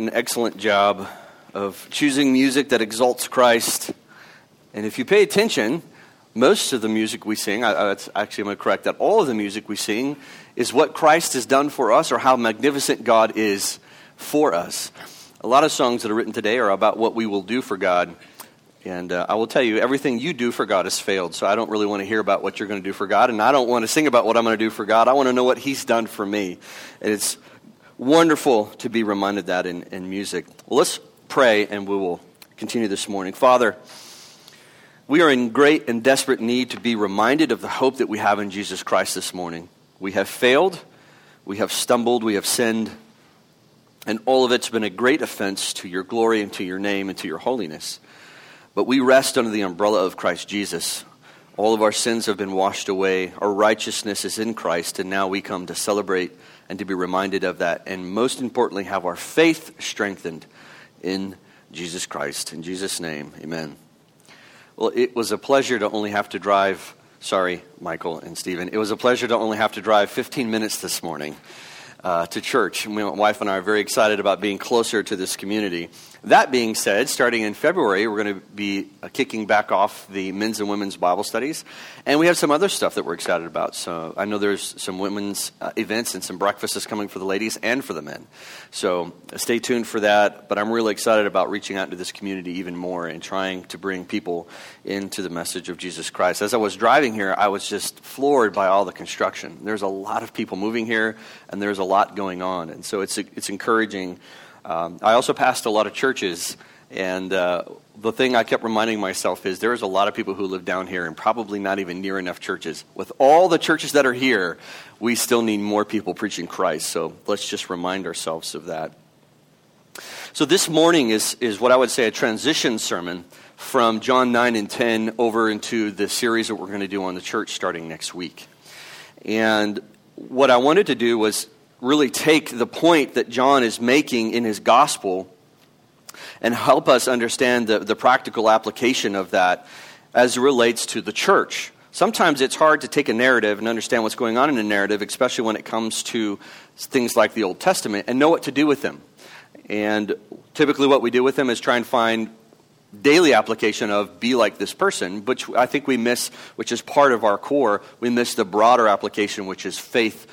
an excellent job of choosing music that exalts Christ. And if you pay attention, most of the music we sing, I, actually, I'm going to correct that, all of the music we sing is what Christ has done for us or how magnificent God is for us. A lot of songs that are written today are about what we will do for God. And uh, I will tell you, everything you do for God has failed. So I don't really want to hear about what you're going to do for God. And I don't want to sing about what I'm going to do for God. I want to know what He's done for me. And it's wonderful to be reminded that in, in music. Well, let's pray and we will continue this morning. Father, we are in great and desperate need to be reminded of the hope that we have in Jesus Christ this morning. We have failed, we have stumbled, we have sinned, and all of it's been a great offense to your glory and to your name and to your holiness. But we rest under the umbrella of Christ Jesus. All of our sins have been washed away. Our righteousness is in Christ, and now we come to celebrate and to be reminded of that. And most importantly, have our faith strengthened in Jesus Christ. In Jesus' name, amen. Well, it was a pleasure to only have to drive. Sorry, Michael and Stephen. It was a pleasure to only have to drive 15 minutes this morning uh, to church. My wife and I are very excited about being closer to this community. That being said, starting in February, we're going to be uh, kicking back off the men's and women's Bible studies. And we have some other stuff that we're excited about. So I know there's some women's uh, events and some breakfasts coming for the ladies and for the men. So uh, stay tuned for that. But I'm really excited about reaching out to this community even more and trying to bring people into the message of Jesus Christ. As I was driving here, I was just floored by all the construction. There's a lot of people moving here, and there's a lot going on. And so it's, it's encouraging um, I also passed a lot of churches, and uh, the thing I kept reminding myself is there's a lot of people who live down here and probably not even near enough churches. With all the churches that are here, we still need more people preaching Christ. So let's just remind ourselves of that. So this morning is, is what I would say a transition sermon from John 9 and 10 over into the series that we're going to do on the church starting next week. And what I wanted to do was really take the point that John is making in his gospel and help us understand the, the practical application of that as it relates to the church. Sometimes it's hard to take a narrative and understand what's going on in a narrative, especially when it comes to things like the Old Testament, and know what to do with them. And typically, what we do with them is try and find daily application of be like this person, which I think we miss, which is part of our core. We miss the broader application, which is faith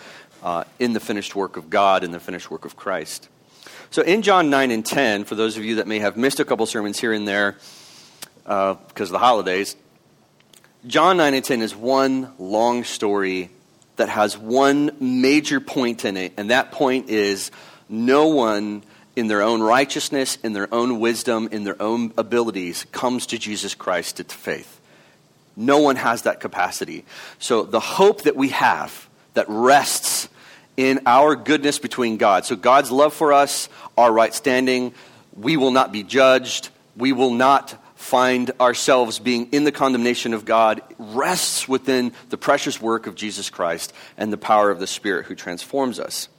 uh, in the finished work of God, in the finished work of Christ. So in John 9 and 10, for those of you that may have missed a couple sermons here and there uh, because of the holidays, John 9 and 10 is one long story that has one major point in it, and that point is no one in their own righteousness, in their own wisdom, in their own abilities comes to Jesus Christ to faith. No one has that capacity. So the hope that we have that rests in our goodness between God. So, God's love for us, our right standing, we will not be judged, we will not find ourselves being in the condemnation of God, rests within the precious work of Jesus Christ and the power of the Spirit who transforms us.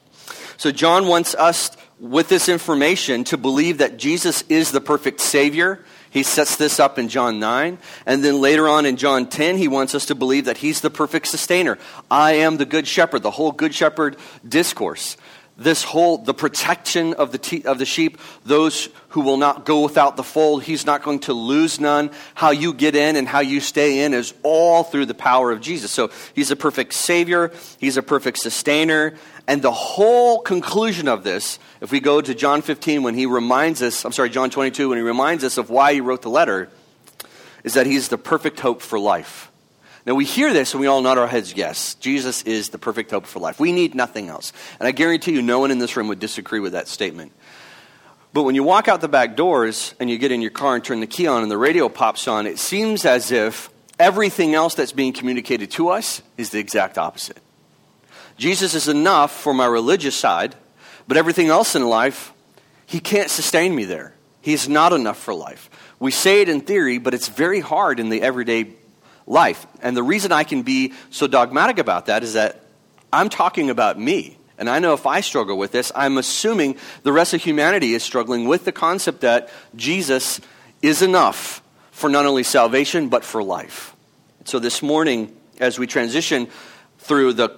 So, John wants us with this information to believe that Jesus is the perfect Savior he sets this up in John 9. And then later on in John 10, he wants us to believe that he's the perfect sustainer. I am the good shepherd, the whole good shepherd discourse. This whole, the protection of the, te- of the sheep, those who will not go without the fold, he's not going to lose none. How you get in and how you stay in is all through the power of Jesus. So he's a perfect savior, he's a perfect sustainer, and the whole conclusion of this, if we go to John 15 when he reminds us, I'm sorry, John 22, when he reminds us of why he wrote the letter, is that he's the perfect hope for life. Now we hear this and we all nod our heads, yes, Jesus is the perfect hope for life. We need nothing else. And I guarantee you, no one in this room would disagree with that statement. But when you walk out the back doors and you get in your car and turn the key on and the radio pops on, it seems as if everything else that's being communicated to us is the exact opposite. Jesus is enough for my religious side, but everything else in life, he can't sustain me there. He's not enough for life. We say it in theory, but it's very hard in the everyday life. And the reason I can be so dogmatic about that is that I'm talking about me. And I know if I struggle with this, I'm assuming the rest of humanity is struggling with the concept that Jesus is enough for not only salvation, but for life. So this morning, as we transition through the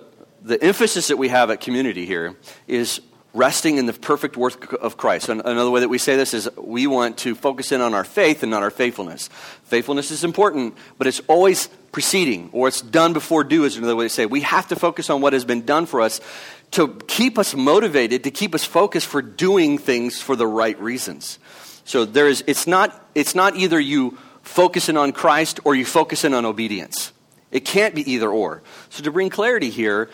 the emphasis that we have at community here is resting in the perfect work of Christ. Another way that we say this is we want to focus in on our faith and not our faithfulness. Faithfulness is important, but it's always preceding or it's done before do is another way to say. It. We have to focus on what has been done for us to keep us motivated, to keep us focused for doing things for the right reasons. So there is it's not it's not either you focusing on Christ or you focusing on obedience. It can't be either or. So to bring clarity here,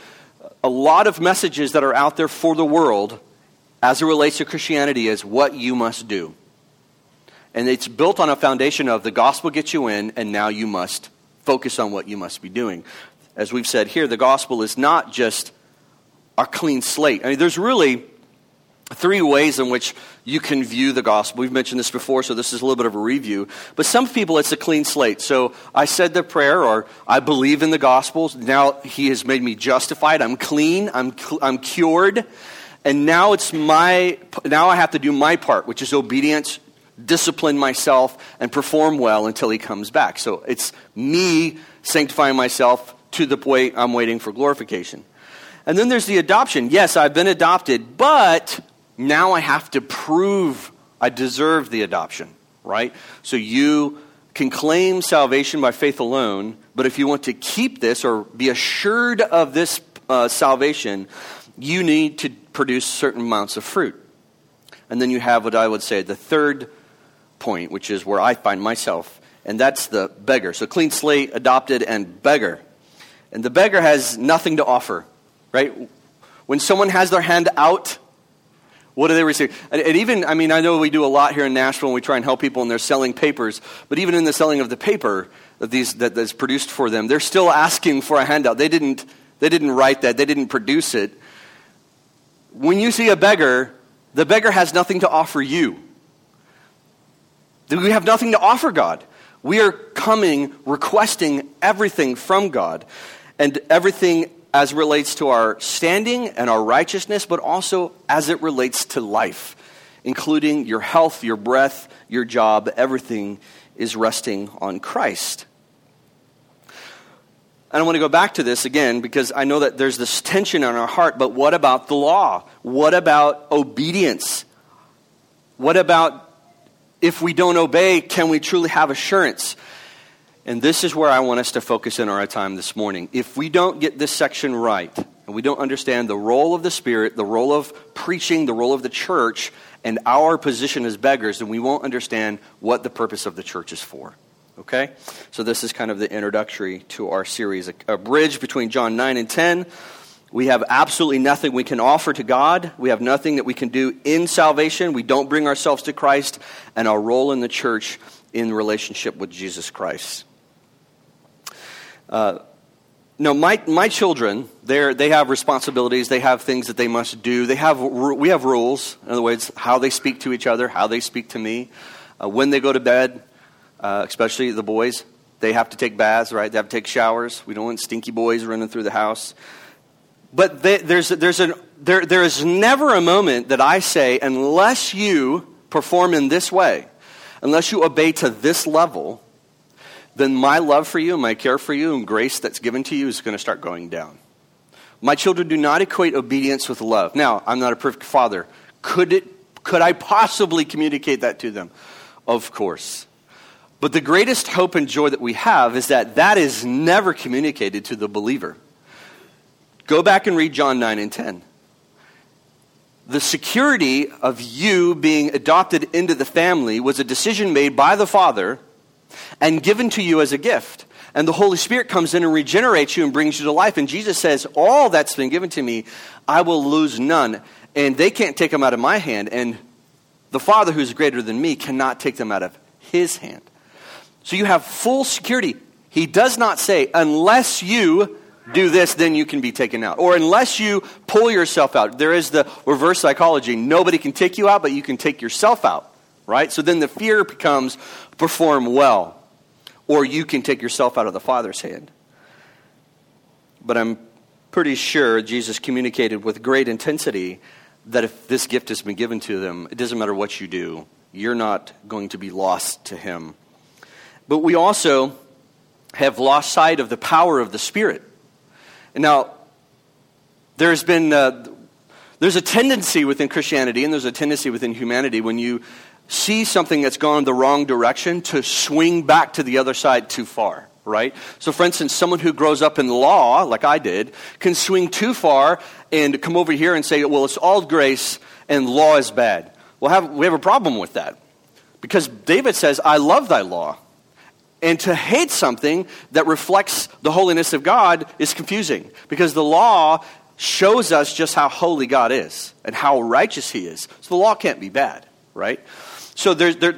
a lot of messages that are out there for the world as it relates to Christianity is what you must do. And it's built on a foundation of the gospel gets you in, and now you must focus on what you must be doing. As we've said here, the gospel is not just a clean slate. I mean, there's really three ways in which you can view the gospel. We've mentioned this before, so this is a little bit of a review. But some people, it's a clean slate. So I said the prayer, or I believe in the gospels. Now he has made me justified. I'm clean. I'm, I'm cured. And now it's my, now I have to do my part, which is obedience, discipline myself, and perform well until he comes back. So it's me sanctifying myself to the point I'm waiting for glorification. And then there's the adoption. Yes, I've been adopted, but now I have to prove I deserve the adoption, right? So you can claim salvation by faith alone, but if you want to keep this or be assured of this uh, salvation, you need to produce certain amounts of fruit. And then you have what I would say the third point, which is where I find myself, and that's the beggar. So clean slate, adopted, and beggar. And the beggar has nothing to offer, right? When someone has their hand out, what do they receive? And, and, even, I mean, I know we do a lot here in Nashville and we try and help people and they're selling papers, but even in the selling of the paper that these, that, that's produced for them, they're still asking for a handout. They didn't, they didn't write that, they didn't produce it. When you see a beggar, the beggar has nothing to offer you. We have nothing to offer God. We are coming requesting everything from God. And everything as relates to our standing and our righteousness, but also as it relates to life, including your health, your breath, your job, everything is resting on Christ. And I want to go back to this again because I know that there's this tension in our heart, but what about the law? What about obedience? What about if we don't obey, can we truly have assurance? And this is where I want us to focus in our time this morning. If we don't get this section right, and we don't understand the role of the Spirit, the role of preaching, the role of the church, and our position as beggars, then we won't understand what the purpose of the church is for. Okay? So, this is kind of the introductory to our series, a, a bridge between John 9 and 10. We have absolutely nothing we can offer to God. We have nothing that we can do in salvation. We don't bring ourselves to Christ, and our role in the church in relationship with Jesus Christ. Uh, no, my, my children, they have responsibilities. They have things that they must do. They have, we have rules. In other words, how they speak to each other, how they speak to me. Uh, when they go to bed, uh, especially the boys, they have to take baths, right? They have to take showers. We don't want stinky boys running through the house. But they, there's, there's an, there, there is never a moment that I say, unless you perform in this way, unless you obey to this level, then my love for you and my care for you and grace that's given to you is going to start going down. My children do not equate obedience with love. Now, I'm not a perfect father. Could, it, could I possibly communicate that to them? Of course. But the greatest hope and joy that we have is that that is never communicated to the believer. Go back and read John 9 and 10. The security of you being adopted into the family was a decision made by the Father and given to you as a gift. And the Holy Spirit comes in and regenerates you and brings you to life. And Jesus says, All that's been given to me, I will lose none. And they can't take them out of my hand. And the Father, who's greater than me, cannot take them out of his hand. So you have full security. He does not say, unless you do this, then you can be taken out. Or unless you pull yourself out. There is the reverse psychology. Nobody can take you out, but you can take yourself out. Right? So then the fear becomes perform well, or you can take yourself out of the Father's hand. But I'm pretty sure Jesus communicated with great intensity that if this gift has been given to them, it doesn't matter what you do, you're not going to be lost to Him. But we also have lost sight of the power of the Spirit. now, there's been uh, There's a tendency within Christianity and there's a tendency within humanity when you see something that's gone the wrong direction to swing back to the other side too far, right? So, for instance, someone who grows up in law, like I did, can swing too far and come over here and say, well, it's all grace and law is bad. Well, have, we have a problem with that because David says, I love thy law. And to hate something that reflects the holiness of God is confusing because the law shows us just how holy God is and how righteous He is. So the law can't be bad, right? So there's, there,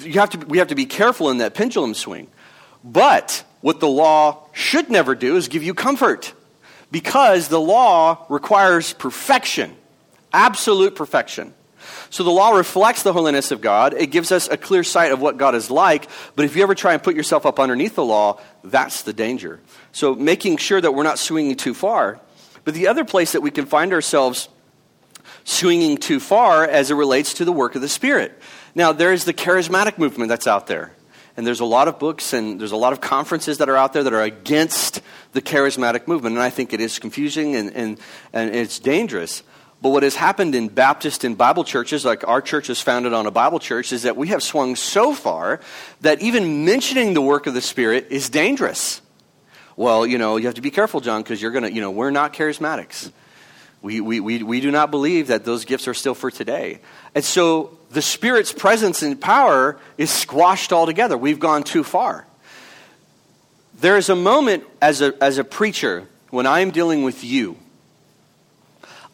you have to, we have to be careful in that pendulum swing. But what the law should never do is give you comfort because the law requires perfection, absolute perfection. So the law reflects the holiness of God. It gives us a clear sight of what God is like. But if you ever try and put yourself up underneath the law, that's the danger. So making sure that we're not swinging too far. But the other place that we can find ourselves swinging too far as it relates to the work of the Spirit. Now, there is the charismatic movement that's out there. And there's a lot of books and there's a lot of conferences that are out there that are against the charismatic movement. And I think it is confusing and, and, and it's dangerous. But what has happened in Baptist and Bible churches, like our church is founded on a Bible church, is that we have swung so far that even mentioning the work of the Spirit is dangerous. Well, you know, you have to be careful, John, because you're going to, you know, we're not charismatics. We, we, we, we do not believe that those gifts are still for today. And so the Spirit's presence and power is squashed altogether. We've gone too far. There is a moment as a, as a preacher when I am dealing with you,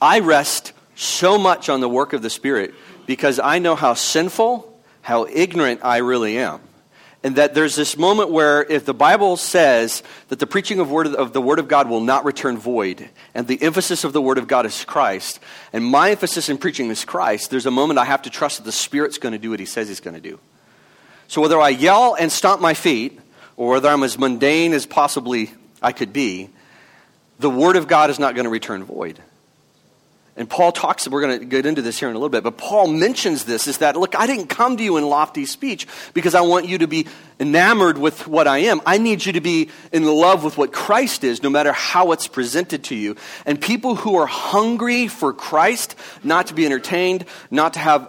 I rest so much on the work of the Spirit because I know how sinful, how ignorant I really am and that there's this moment where if the bible says that the preaching of, word of, the word of god will not return void and the emphasis of the word of god is christ and my emphasis in preaching is christ there's a moment i have to trust that the spirit's going to do what he says he's going to do. So whether i yell and stomp my feet or whether i'm as mundane as possibly i could be the word of god is not going to return void and Paul talks, we're going to get into this here in a little bit, but Paul mentions this is that, look, I didn't come to you in lofty speech because I want you to be enamored with what I am. I need you to be in love with what Christ is, no matter how it's presented to you. And people who are hungry for Christ, not to be entertained, not to have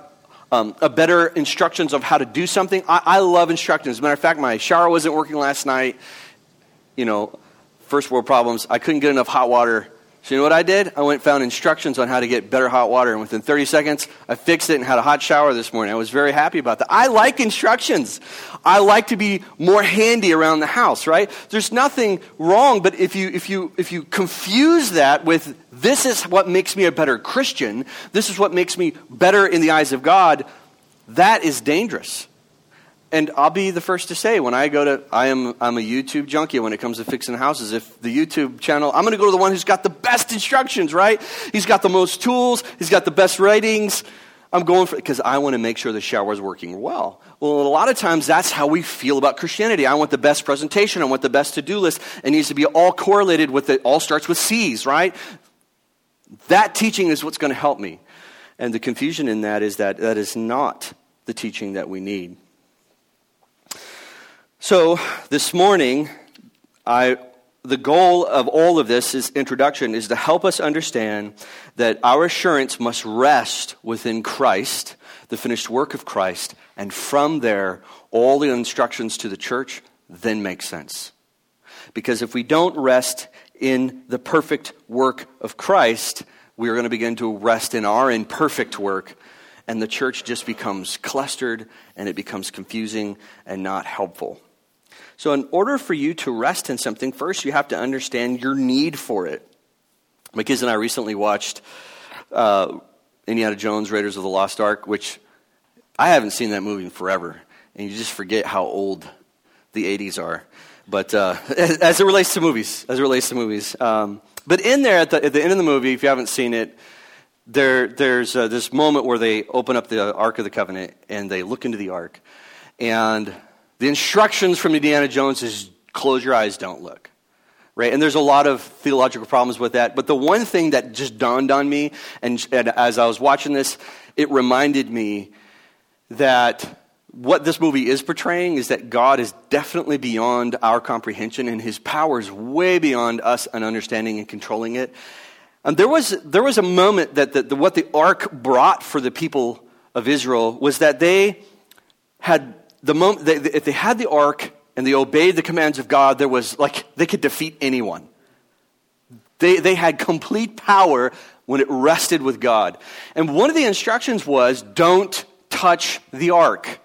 um, a better instructions of how to do something. I, I love instructions. As a matter of fact, my shower wasn't working last night. You know, first world problems. I couldn't get enough hot water so you know what I did? I went found instructions on how to get better hot water, and within 30 seconds, I fixed it and had a hot shower this morning. I was very happy about that. I like instructions. I like to be more handy around the house, right? There's nothing wrong, but if you, if you, if you confuse that with this is what makes me a better Christian, this is what makes me better in the eyes of God, that is dangerous. And I'll be the first to say when I go to, I am, I'm a YouTube junkie when it comes to fixing houses. If the YouTube channel, I'm going to go to the one who's got the best instructions, right? He's got the most tools, he's got the best ratings. I'm going for because I want to make sure the shower is working well. Well, a lot of times that's how we feel about Christianity. I want the best presentation. I want the best to-do list. It needs to be all correlated with it. All starts with C's, right? That teaching is what's going to help me. And the confusion in that is that that is not the teaching that we need. So this morning, I, the goal of all of this is introduction is to help us understand that our assurance must rest within Christ, the finished work of Christ, and from there, all the instructions to the church then make sense. Because if we don't rest in the perfect work of Christ, we are going to begin to rest in our imperfect work, and the church just becomes clustered and it becomes confusing and not helpful. So, in order for you to rest in something, first you have to understand your need for it. My kids and I recently watched uh, Indiana Jones, Raiders of the Lost Ark, which I haven't seen that movie in forever. And you just forget how old the 80s are. But uh, as it relates to movies, as it relates to movies. Um, but in there, at the, at the, end of the movie, if you haven't seen it, there, there's uh, this moment where they open up the Ark of the Covenant and they look into the Ark. And the instructions from Indiana Jones is close your eyes, don't look. Right? And there's a lot of theological problems with that. But the one thing that just dawned on me, and, and as I was watching this, it reminded me that what this movie is portraying is that God is definitely beyond our comprehension, and his power is way beyond us and understanding and controlling it. And there was, there was a moment that the, the, what the ark brought for the people of Israel was that they had the moment, they, if they had the ark and they obeyed the commands of God, there was like they could defeat anyone. They, they had complete power when it rested with God. And one of the instructions was don't touch the ark.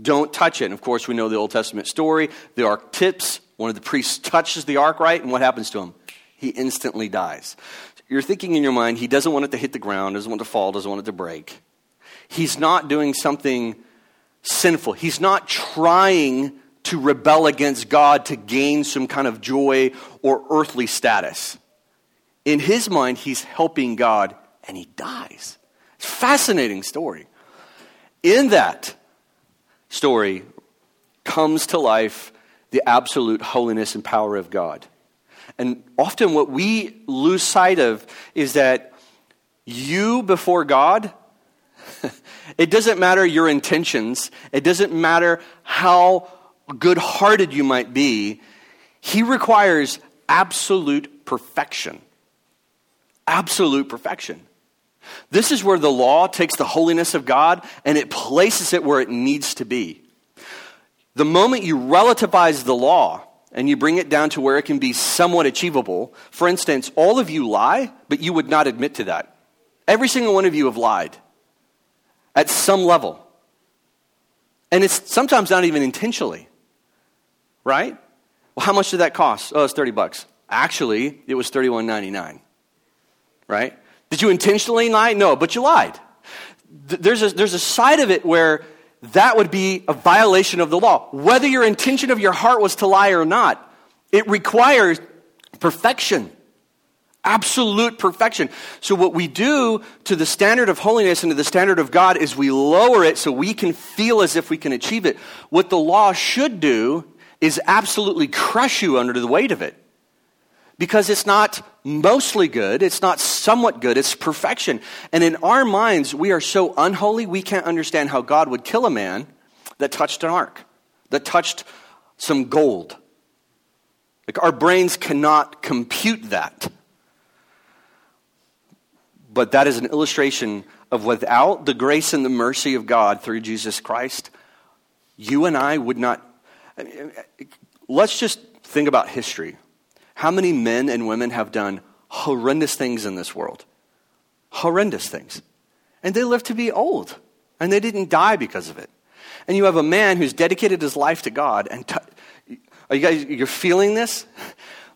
Don't touch it. And of course, we know the Old Testament story. The ark tips. One of the priests touches the ark, right? And what happens to him? He instantly dies. You're thinking in your mind, he doesn't want it to hit the ground, doesn't want it to fall, doesn't want it to break. He's not doing something sinful. He's not trying to rebel against God to gain some kind of joy or earthly status. In his mind, he's helping God and he dies. Fascinating story. In that story comes to life the absolute holiness and power of God. And often what we lose sight of is that you before God it doesn't matter your intentions, it doesn't matter how good hearted you might be. He requires absolute perfection. Absolute perfection. This is where the law takes the holiness of God and it places it where it needs to be. The moment you relativize the law and you bring it down to where it can be somewhat achievable, for instance, all of you lie, but you would not admit to that. Every single one of you have lied at some level. And it's sometimes not even intentionally. Right? Well, how much did that cost? Oh, it's 30 bucks. Actually, it was 31.99. Right? Did you intentionally lie? No, but you lied. There's a, there's a side of it where that would be a violation of the law. Whether your intention of your heart was to lie or not, it requires perfection absolute perfection. So, what we do to the standard of holiness and to the standard of God is we lower it so we can feel as if we can achieve it. What the law should do is absolutely crush you under the weight of it. Because it's not mostly good, it's not somewhat good, it's perfection. And in our minds, we are so unholy, we can't understand how God would kill a man that touched an ark, that touched some gold. Like our brains cannot compute that. But that is an illustration of without the grace and the mercy of God through Jesus Christ, you and I would not. Let's just think about history. How many men and women have done horrendous things in this world? Horrendous things. And they lived to be old. And they didn't die because of it. And you have a man who's dedicated his life to God. And t- are you guys, you're feeling this?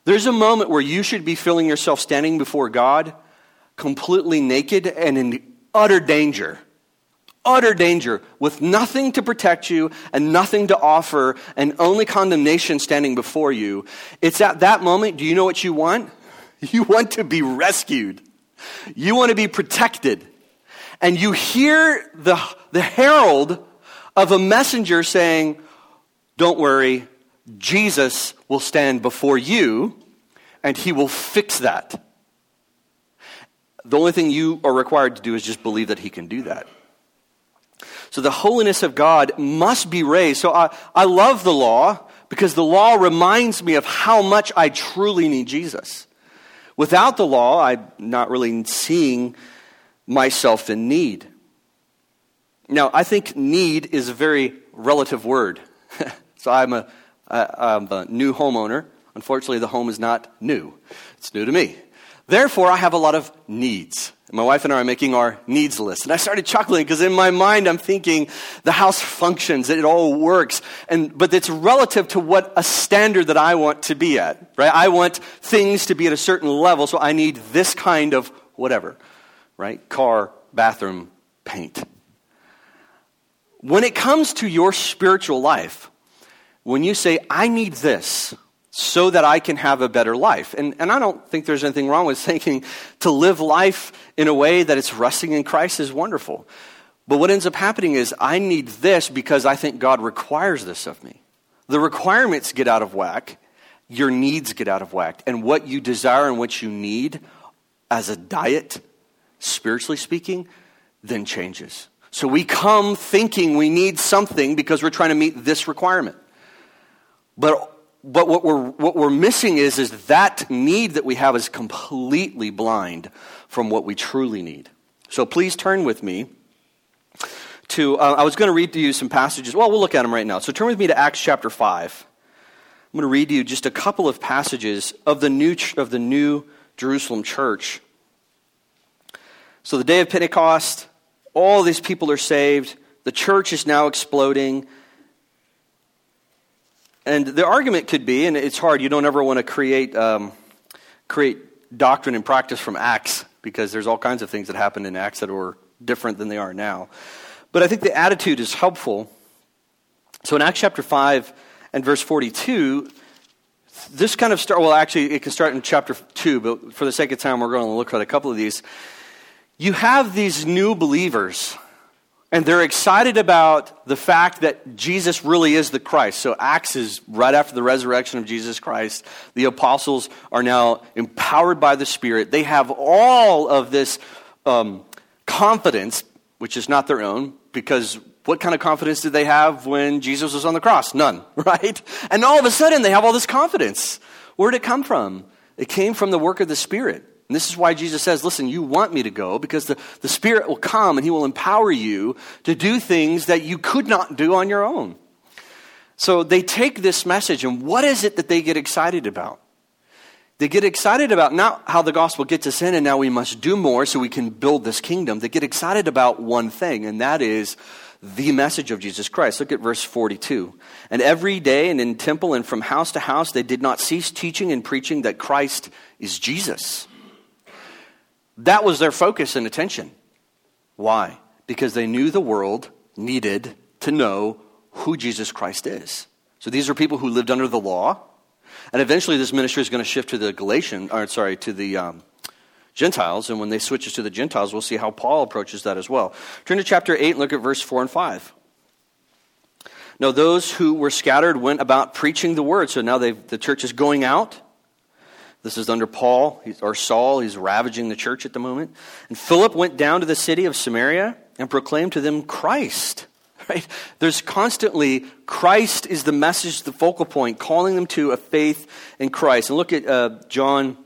There's a moment where you should be feeling yourself standing before God completely naked and in utter danger. Utter danger with nothing to protect you and nothing to offer and only condemnation standing before you. It's at that moment, do you know what you want? You want to be rescued. You want to be protected. And you hear the, the herald of a messenger saying, Don't worry, Jesus will stand before you and he will fix that. The only thing you are required to do is just believe that He can do that. So the holiness of God must be raised. So I, I love the law because the law reminds me of how much I truly need Jesus. Without the law, I'm not really seeing myself in need. Now, I think need is a very relative word. so I'm a, I'm a new homeowner. Unfortunately, the home is not new, it's new to me. Therefore, I have a lot of needs. My wife and I are making our needs list. And I started chuckling because in my mind I'm thinking the house functions, it all works. And, but it's relative to what a standard that I want to be at, right? I want things to be at a certain level, so I need this kind of whatever, right? Car, bathroom, paint. When it comes to your spiritual life, when you say, I need this, so that I can have a better life. And, and I don't think there's anything wrong with thinking to live life in a way that it's resting in Christ is wonderful. But what ends up happening is I need this because I think God requires this of me. The requirements get out of whack, your needs get out of whack, and what you desire and what you need as a diet, spiritually speaking, then changes. So we come thinking we need something because we're trying to meet this requirement. But but what we're, what we're missing is, is that need that we have is completely blind from what we truly need. So please turn with me to, uh, I was going to read to you some passages. Well, we'll look at them right now. So turn with me to Acts chapter 5. I'm going to read to you just a couple of passages of the new, of the new Jerusalem church. So the day of Pentecost, all these people are saved. The church is now exploding. And the argument could be, and it's hard, you don't ever want to create, um, create doctrine and practice from Acts because there's all kinds of things that happened in Acts that were different than they are now. But I think the attitude is helpful. So in Acts chapter 5 and verse 42, this kind of start, well, actually, it can start in chapter 2, but for the sake of time, we're going to look at a couple of these. You have these new believers and they're excited about the fact that Jesus really is the Christ. So, Acts is right after the resurrection of Jesus Christ. The apostles are now empowered by the Spirit. They have all of this um, confidence, which is not their own, because what kind of confidence did they have when Jesus was on the cross? None, right? And all of a sudden, they have all this confidence. Where did it come from? It came from the work of the Spirit. And this is why Jesus says, listen, you want me to go because the, the Spirit will come and He will empower you to do things that you could not do on your own. So they take this message, and what is it that they get excited about? They get excited about not how the gospel gets us in and now we must do more so we can build this kingdom. They get excited about one thing, and that is the message of Jesus Christ. Look at verse 42. And every day and in temple and from house to house, they did not cease teaching and preaching that Christ is Jesus. That was their focus and attention. Why? Because they knew the world needed to know who Jesus Christ is. So these are people who lived under the law. And eventually this ministry is going to shift to the Galatian, or sorry, to the um, Gentiles. And when they switches to the Gentiles, we'll see how Paul approaches that as well. Turn to chapter 8 and look at verse 4 and 5. Now, those who were scattered went about preaching the word. So now the church is going out this is under Paul or Saul. He's ravaging the church at the moment. And Philip went down to the city of Samaria and proclaimed to them Christ. Right? There's constantly Christ is the message, the focal point, calling them to a faith in Christ. And look at uh, John,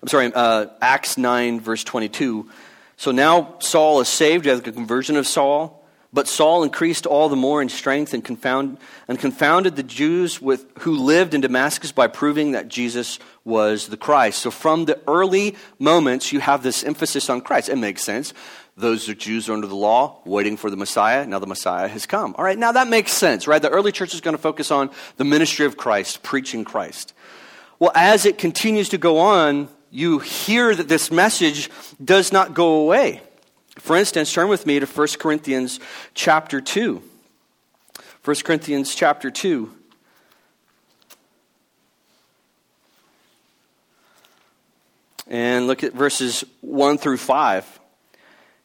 I'm sorry, uh, Acts 9, verse 22. So now Saul is saved. You have the conversion of Saul. But Saul increased all the more in strength and, confound, and confounded the Jews with, who lived in Damascus by proving that Jesus was the Christ. So from the early moments, you have this emphasis on Christ. It makes sense. Those Jews are under the law, waiting for the Messiah. Now the Messiah has come. All right, now that makes sense, right? The early church is going to focus on the ministry of Christ, preaching Christ. Well, as it continues to go on, you hear that this message does not go away. For instance, turn with me to 1 Corinthians chapter 2. 1 Corinthians chapter 2. And look at verses 1 through 5.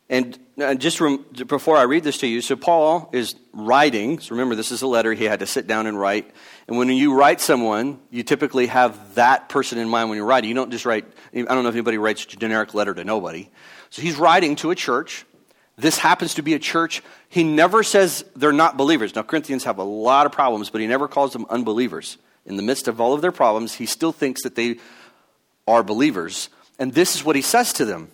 And uh, just rem- before I read this to you, so Paul is writing. So remember, this is a letter he had to sit down and write. And when you write someone, you typically have that person in mind when you're writing. You don't just write, I don't know if anybody writes a generic letter to nobody. So he's writing to a church. This happens to be a church. He never says they're not believers. Now, Corinthians have a lot of problems, but he never calls them unbelievers. In the midst of all of their problems, he still thinks that they are believers. And this is what he says to them.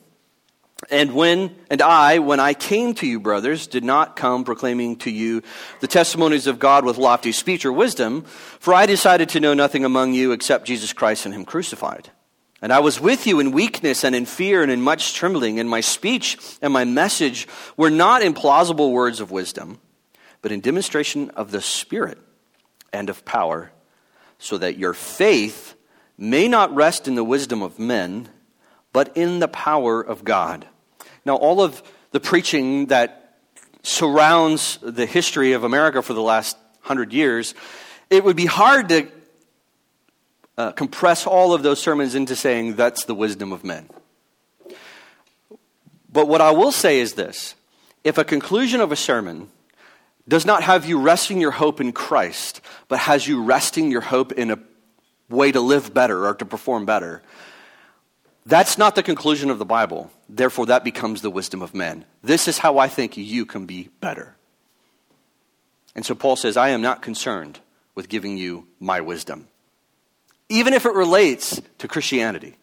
And when and I, when I came to you, brothers, did not come proclaiming to you the testimonies of God with lofty speech or wisdom, for I decided to know nothing among you except Jesus Christ and him crucified. And I was with you in weakness and in fear and in much trembling, and my speech and my message were not in plausible words of wisdom, but in demonstration of the Spirit and of power, so that your faith may not rest in the wisdom of men, but in the power of God. Now, all of the preaching that surrounds the history of America for the last hundred years, it would be hard to uh, compress all of those sermons into saying that's the wisdom of men. But what I will say is this if a conclusion of a sermon does not have you resting your hope in Christ, but has you resting your hope in a way to live better or to perform better, that's not the conclusion of the Bible. Therefore, that becomes the wisdom of men. This is how I think you can be better. And so Paul says, I am not concerned with giving you my wisdom. Even if it relates to Christianity,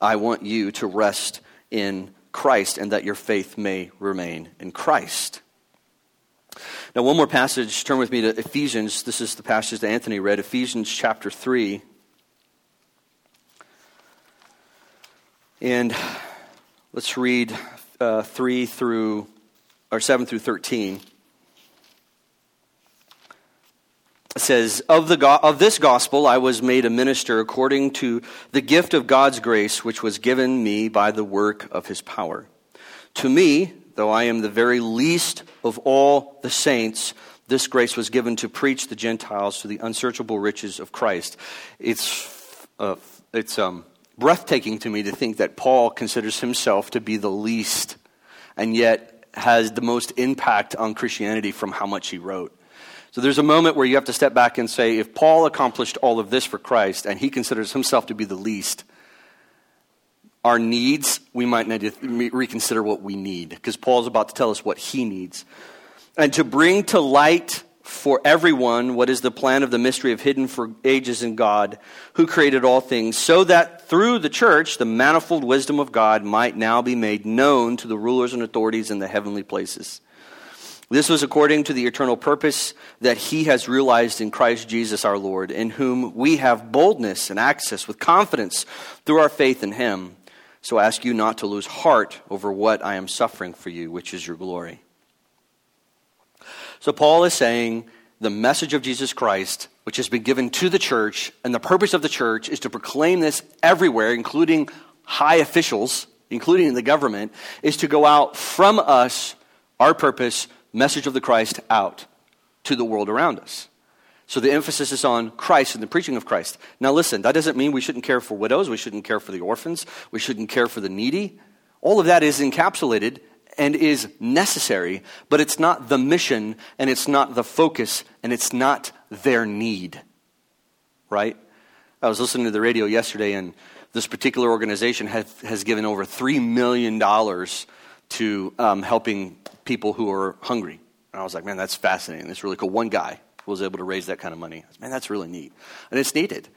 I want you to rest in Christ and that your faith may remain in Christ. Now, one more passage. Turn with me to Ephesians. This is the passage that Anthony read, Ephesians chapter 3. And let's read uh, 3 through, or 7 through 13. It says, of, the go- of this gospel I was made a minister according to the gift of God's grace, which was given me by the work of his power. To me, though I am the very least of all the saints, this grace was given to preach the Gentiles to the unsearchable riches of Christ. It's, uh, it's um, breathtaking to me to think that Paul considers himself to be the least and yet has the most impact on Christianity from how much he wrote. So there's a moment where you have to step back and say, if Paul accomplished all of this for Christ and he considers himself to be the least, our needs, we might need to reconsider what we need because Paul's about to tell us what he needs. And to bring to light for everyone what is the plan of the mystery of hidden for ages in God, who created all things, so that through the church the manifold wisdom of God might now be made known to the rulers and authorities in the heavenly places. This was according to the eternal purpose that he has realized in Christ Jesus our Lord, in whom we have boldness and access with confidence through our faith in him. So I ask you not to lose heart over what I am suffering for you, which is your glory. So Paul is saying the message of Jesus Christ, which has been given to the church, and the purpose of the church is to proclaim this everywhere, including high officials, including in the government, is to go out from us, our purpose, message of the Christ out to the world around us. So the emphasis is on Christ and the preaching of Christ. Now, listen, that doesn't mean we shouldn't care for widows, we shouldn't care for the orphans, we shouldn't care for the needy. All of that is encapsulated and is necessary, but it's not the mission and it's not the focus and it's not their need. Right? I was listening to the radio yesterday and this particular organization has, has given over $3 million to um, helping people who are hungry. And I was like, man, that's fascinating. That's really cool. One guy was able to raise that kind of money. Man, that's really neat. And it's needed.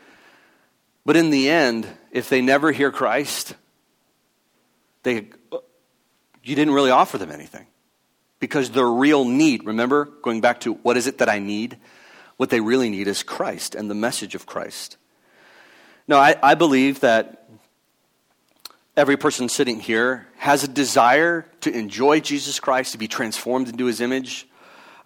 But in the end, if they never hear Christ, they, you didn't really offer them anything. Because their real need, remember, going back to what is it that I need? What they really need is Christ and the message of Christ. Now, I, I believe that every person sitting here has a desire to enjoy Jesus Christ, to be transformed into his image.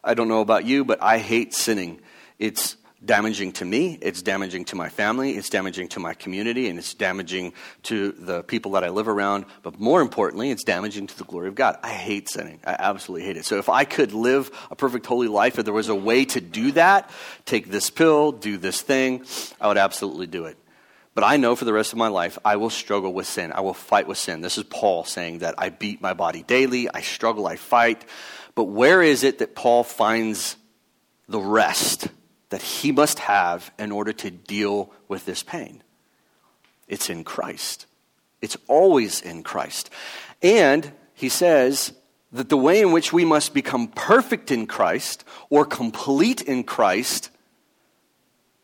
I don't know about you, but I hate sinning. It's damaging to me, it's damaging to my family, it's damaging to my community, and it's damaging to the people that I live around. But more importantly, it's damaging to the glory of God. I hate sinning. I absolutely hate it. So if I could live a perfect holy life, if there was a way to do that, take this pill, do this thing, I would absolutely do it. But I know for the rest of my life, I will struggle with sin. I will fight with sin. This is Paul saying that I beat my body daily, I struggle, I fight. But where is it that Paul finds the rest that he must have in order to deal with this pain? It's in Christ. It's always in Christ. And he says that the way in which we must become perfect in Christ or complete in Christ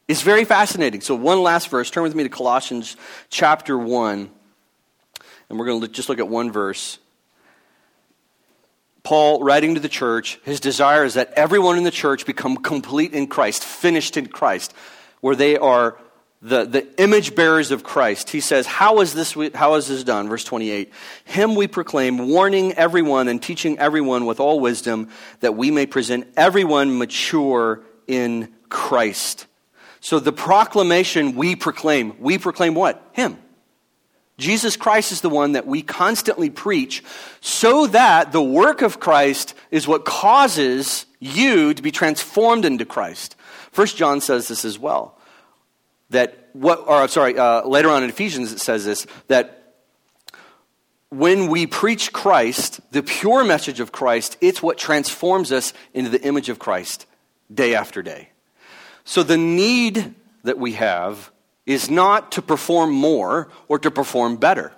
is very fascinating. So, one last verse. Turn with me to Colossians chapter 1. And we're going to just look at one verse. Paul, writing to the church, his desire is that everyone in the church become complete in Christ, finished in Christ, where they are the, the image bearers of Christ. He says, how is, this, how is this done? Verse 28 Him we proclaim, warning everyone and teaching everyone with all wisdom, that we may present everyone mature in Christ. So the proclamation we proclaim, we proclaim what? Him. Jesus Christ is the one that we constantly preach so that the work of Christ is what causes you to be transformed into Christ. First John says this as well. That what, or sorry, uh, later on in Ephesians it says this, that when we preach Christ, the pure message of Christ, it's what transforms us into the image of Christ day after day. So the need that we have is not to perform more or to perform better.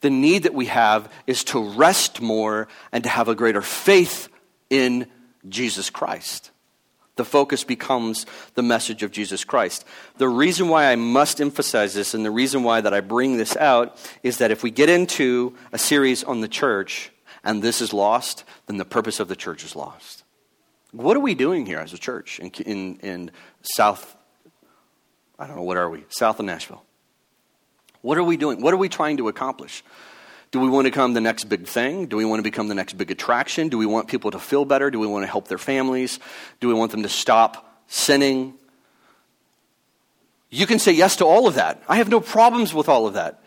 The need that we have is to rest more and to have a greater faith in Jesus Christ. The focus becomes the message of Jesus Christ. The reason why I must emphasize this and the reason why that I bring this out is that if we get into a series on the church and this is lost, then the purpose of the church is lost. What are we doing here as a church in, in, in South, I don't know, what are we? South of Nashville. What are we doing? What are we trying to accomplish? Do we want to become the next big thing? Do we want to become the next big attraction? Do we want people to feel better? Do we want to help their families? Do we want them to stop sinning? You can say yes to all of that. I have no problems with all of that.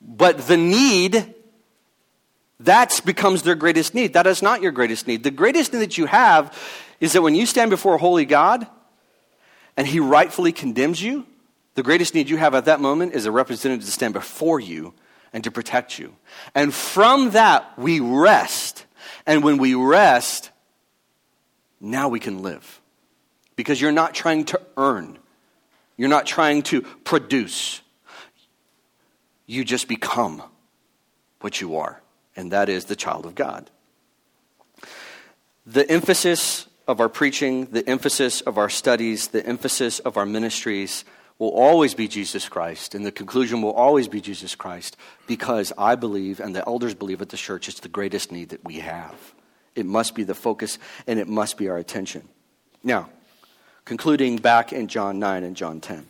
But the need, that becomes their greatest need. That is not your greatest need. The greatest need that you have is that when you stand before a holy God and he rightfully condemns you, the greatest need you have at that moment is a representative to stand before you and to protect you. And from that, we rest. And when we rest, now we can live. Because you're not trying to earn, you're not trying to produce. You just become what you are, and that is the child of God. The emphasis of our preaching, the emphasis of our studies, the emphasis of our ministries will always be Jesus Christ, and the conclusion will always be Jesus Christ, because I believe, and the elders believe at the church, it's the greatest need that we have. It must be the focus, and it must be our attention. Now, concluding back in John 9 and John 10.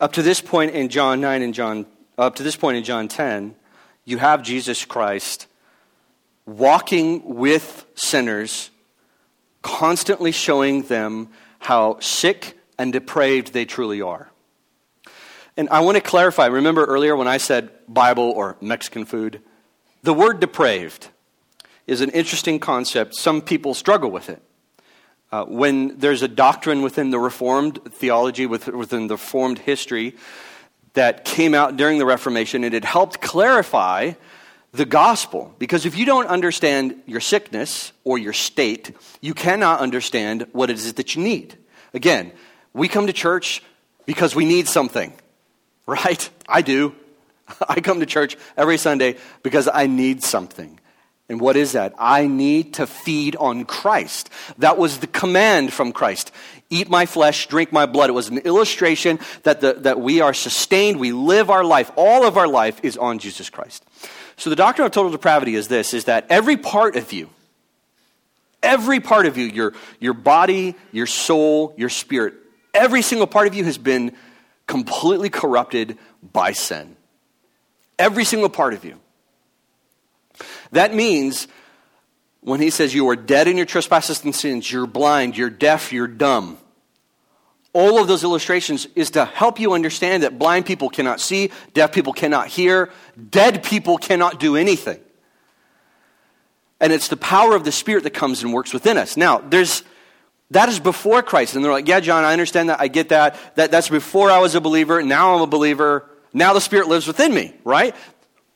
Up to this point in John 9 and John, up to this point in John 10, you have Jesus Christ walking with sinners, constantly showing them how sick and depraved they truly are. And I want to clarify. Remember earlier when I said Bible or Mexican food? The word depraved is an interesting concept. Some people struggle with it. Uh, when there's a doctrine within the Reformed theology, within the Reformed history, that came out during the Reformation, and it helped clarify the gospel. Because if you don't understand your sickness or your state, you cannot understand what it is that you need. Again, we come to church because we need something, right? I do. I come to church every Sunday because I need something. And what is that? I need to feed on Christ. That was the command from Christ. Eat my flesh, drink my blood. It was an illustration that, the, that we are sustained, we live our life, all of our life is on Jesus Christ. So the doctrine of total depravity is this, is that every part of you, every part of you, your, your body, your soul, your spirit, Every single part of you has been completely corrupted by sin. Every single part of you. That means when he says you are dead in your trespasses and sins, you're blind, you're deaf, you're dumb. All of those illustrations is to help you understand that blind people cannot see, deaf people cannot hear, dead people cannot do anything. And it's the power of the Spirit that comes and works within us. Now, there's that is before Christ. And they're like, yeah, John, I understand that. I get that. that. That's before I was a believer. Now I'm a believer. Now the Spirit lives within me, right?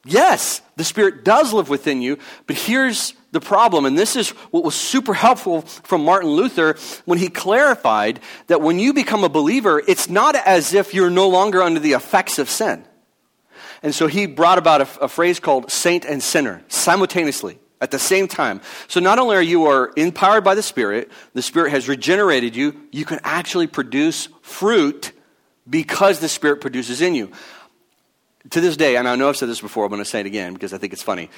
Yes, the Spirit does live within you. But here's the problem. And this is what was super helpful from Martin Luther when he clarified that when you become a believer, it's not as if you're no longer under the effects of sin. And so he brought about a, a phrase called saint and sinner simultaneously at the same time. So not only are you are empowered by the Spirit, the Spirit has regenerated you, you can actually produce fruit because the Spirit produces in you. To this day, and I know I've said this before, I'm going to say it again because I think it's funny.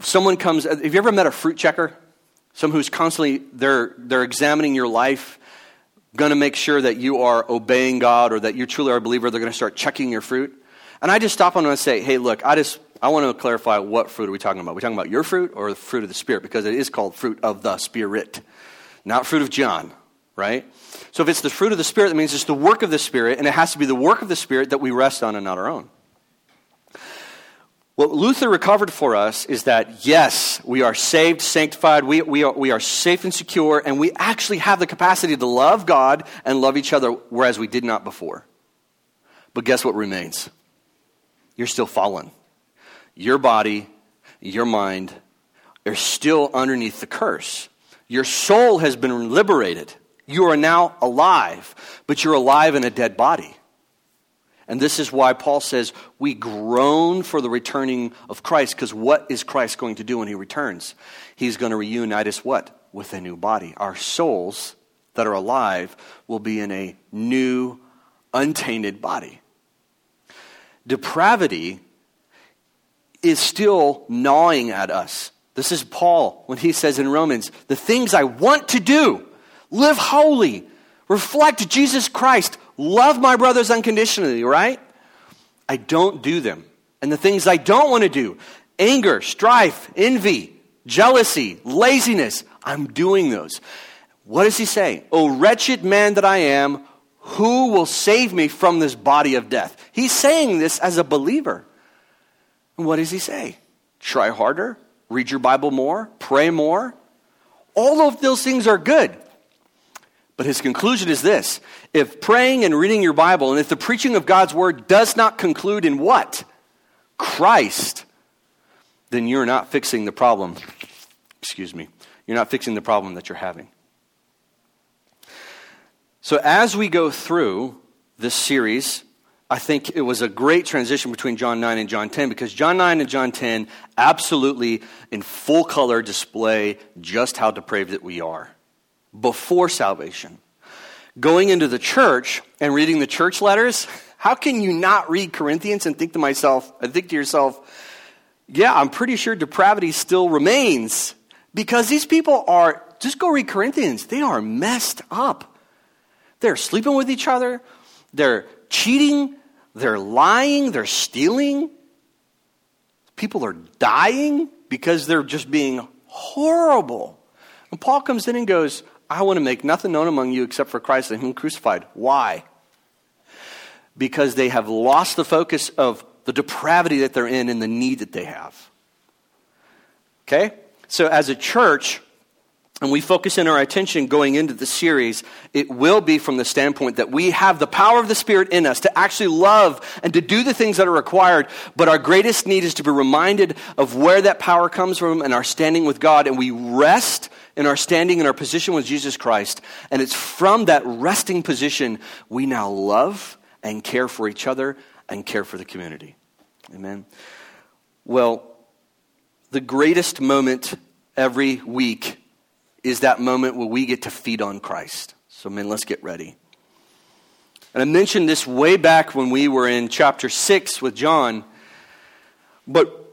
Someone comes, have you ever met a fruit checker? Someone who's constantly, they're, they're examining your life, going to make sure that you are obeying God or that you truly are a believer. They're going to start checking your fruit. And I just stop on them and say, hey, look, I just I want to clarify what fruit are we talking about? Are we talking about your fruit or the fruit of the Spirit? Because it is called fruit of the Spirit, not fruit of John, right? So if it's the fruit of the Spirit, that means it's the work of the Spirit, and it has to be the work of the Spirit that we rest on and not our own. What Luther recovered for us is that, yes, we are saved, sanctified, we, we, are, we are safe and secure, and we actually have the capacity to love God and love each other, whereas we did not before. But guess what remains? You're still fallen your body, your mind are still underneath the curse. Your soul has been liberated. You are now alive, but you're alive in a dead body. And this is why Paul says we groan for the returning of Christ, because what is Christ going to do when he returns? He's going to reunite us what? with a new body. Our souls that are alive will be in a new, untainted body. Depravity is still gnawing at us. This is Paul when he says in Romans, The things I want to do, live holy, reflect Jesus Christ, love my brothers unconditionally, right? I don't do them. And the things I don't want to do, anger, strife, envy, jealousy, laziness, I'm doing those. What does he say? Oh, wretched man that I am, who will save me from this body of death? He's saying this as a believer. And what does he say? Try harder, read your Bible more, pray more. All of those things are good. But his conclusion is this if praying and reading your Bible, and if the preaching of God's word does not conclude in what? Christ, then you're not fixing the problem. Excuse me. You're not fixing the problem that you're having. So, as we go through this series, I think it was a great transition between John 9 and John 10 because John 9 and John 10 absolutely, in full color, display just how depraved that we are before salvation. Going into the church and reading the church letters, how can you not read Corinthians and think to myself, I think to yourself, yeah, I'm pretty sure depravity still remains because these people are, just go read Corinthians, they are messed up. They're sleeping with each other, they're cheating, they're lying, they're stealing. People are dying because they're just being horrible. And Paul comes in and goes, I want to make nothing known among you except for Christ and Him crucified. Why? Because they have lost the focus of the depravity that they're in and the need that they have. Okay? So, as a church, and we focus in our attention going into the series, it will be from the standpoint that we have the power of the Spirit in us to actually love and to do the things that are required. But our greatest need is to be reminded of where that power comes from and our standing with God. And we rest in our standing in our position with Jesus Christ. And it's from that resting position we now love and care for each other and care for the community. Amen. Well, the greatest moment every week is that moment where we get to feed on Christ. So, men, let's get ready. And I mentioned this way back when we were in chapter 6 with John. But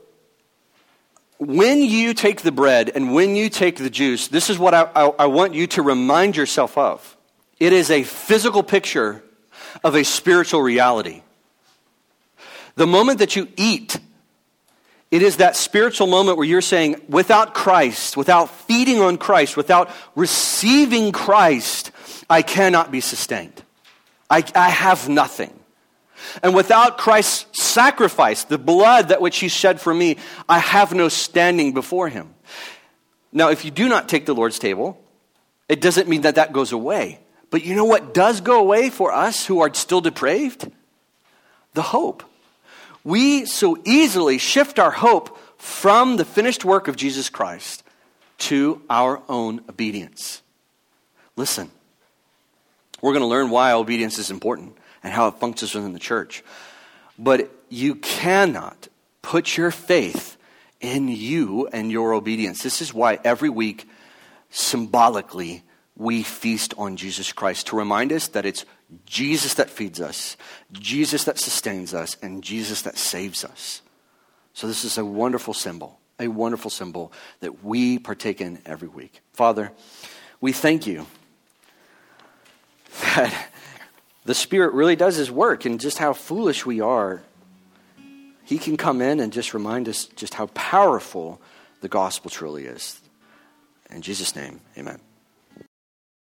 when you take the bread and when you take the juice, this is what I, I, I, want you to remind yourself of. It is a physical picture of a spiritual reality. The moment that you eat it is that spiritual moment where you're saying, without Christ, without feeding on Christ, without receiving Christ, I cannot be sustained. I, I have nothing. And without Christ's sacrifice, the blood that which he shed for me, I have no standing before him. Now, if you do not take the Lord's table, it doesn't mean that that goes away. But you know what does go away for us who are still depraved? The hope we so easily shift our hope from the finished work of Jesus Christ to our own obedience. Listen, we're going to learn why obedience is important and how it functions within the church. But you cannot put your faith in you and your obedience. This is why every week, symbolically, we feast on Jesus Christ to remind us that it's Jesus that feeds us, Jesus that sustains us, and Jesus that saves us. So, this is a wonderful symbol, a wonderful symbol that we partake in every week. Father, we thank you that the Spirit really does His work and just how foolish we are. He can come in and just remind us just how powerful the gospel truly is. In Jesus' name, amen.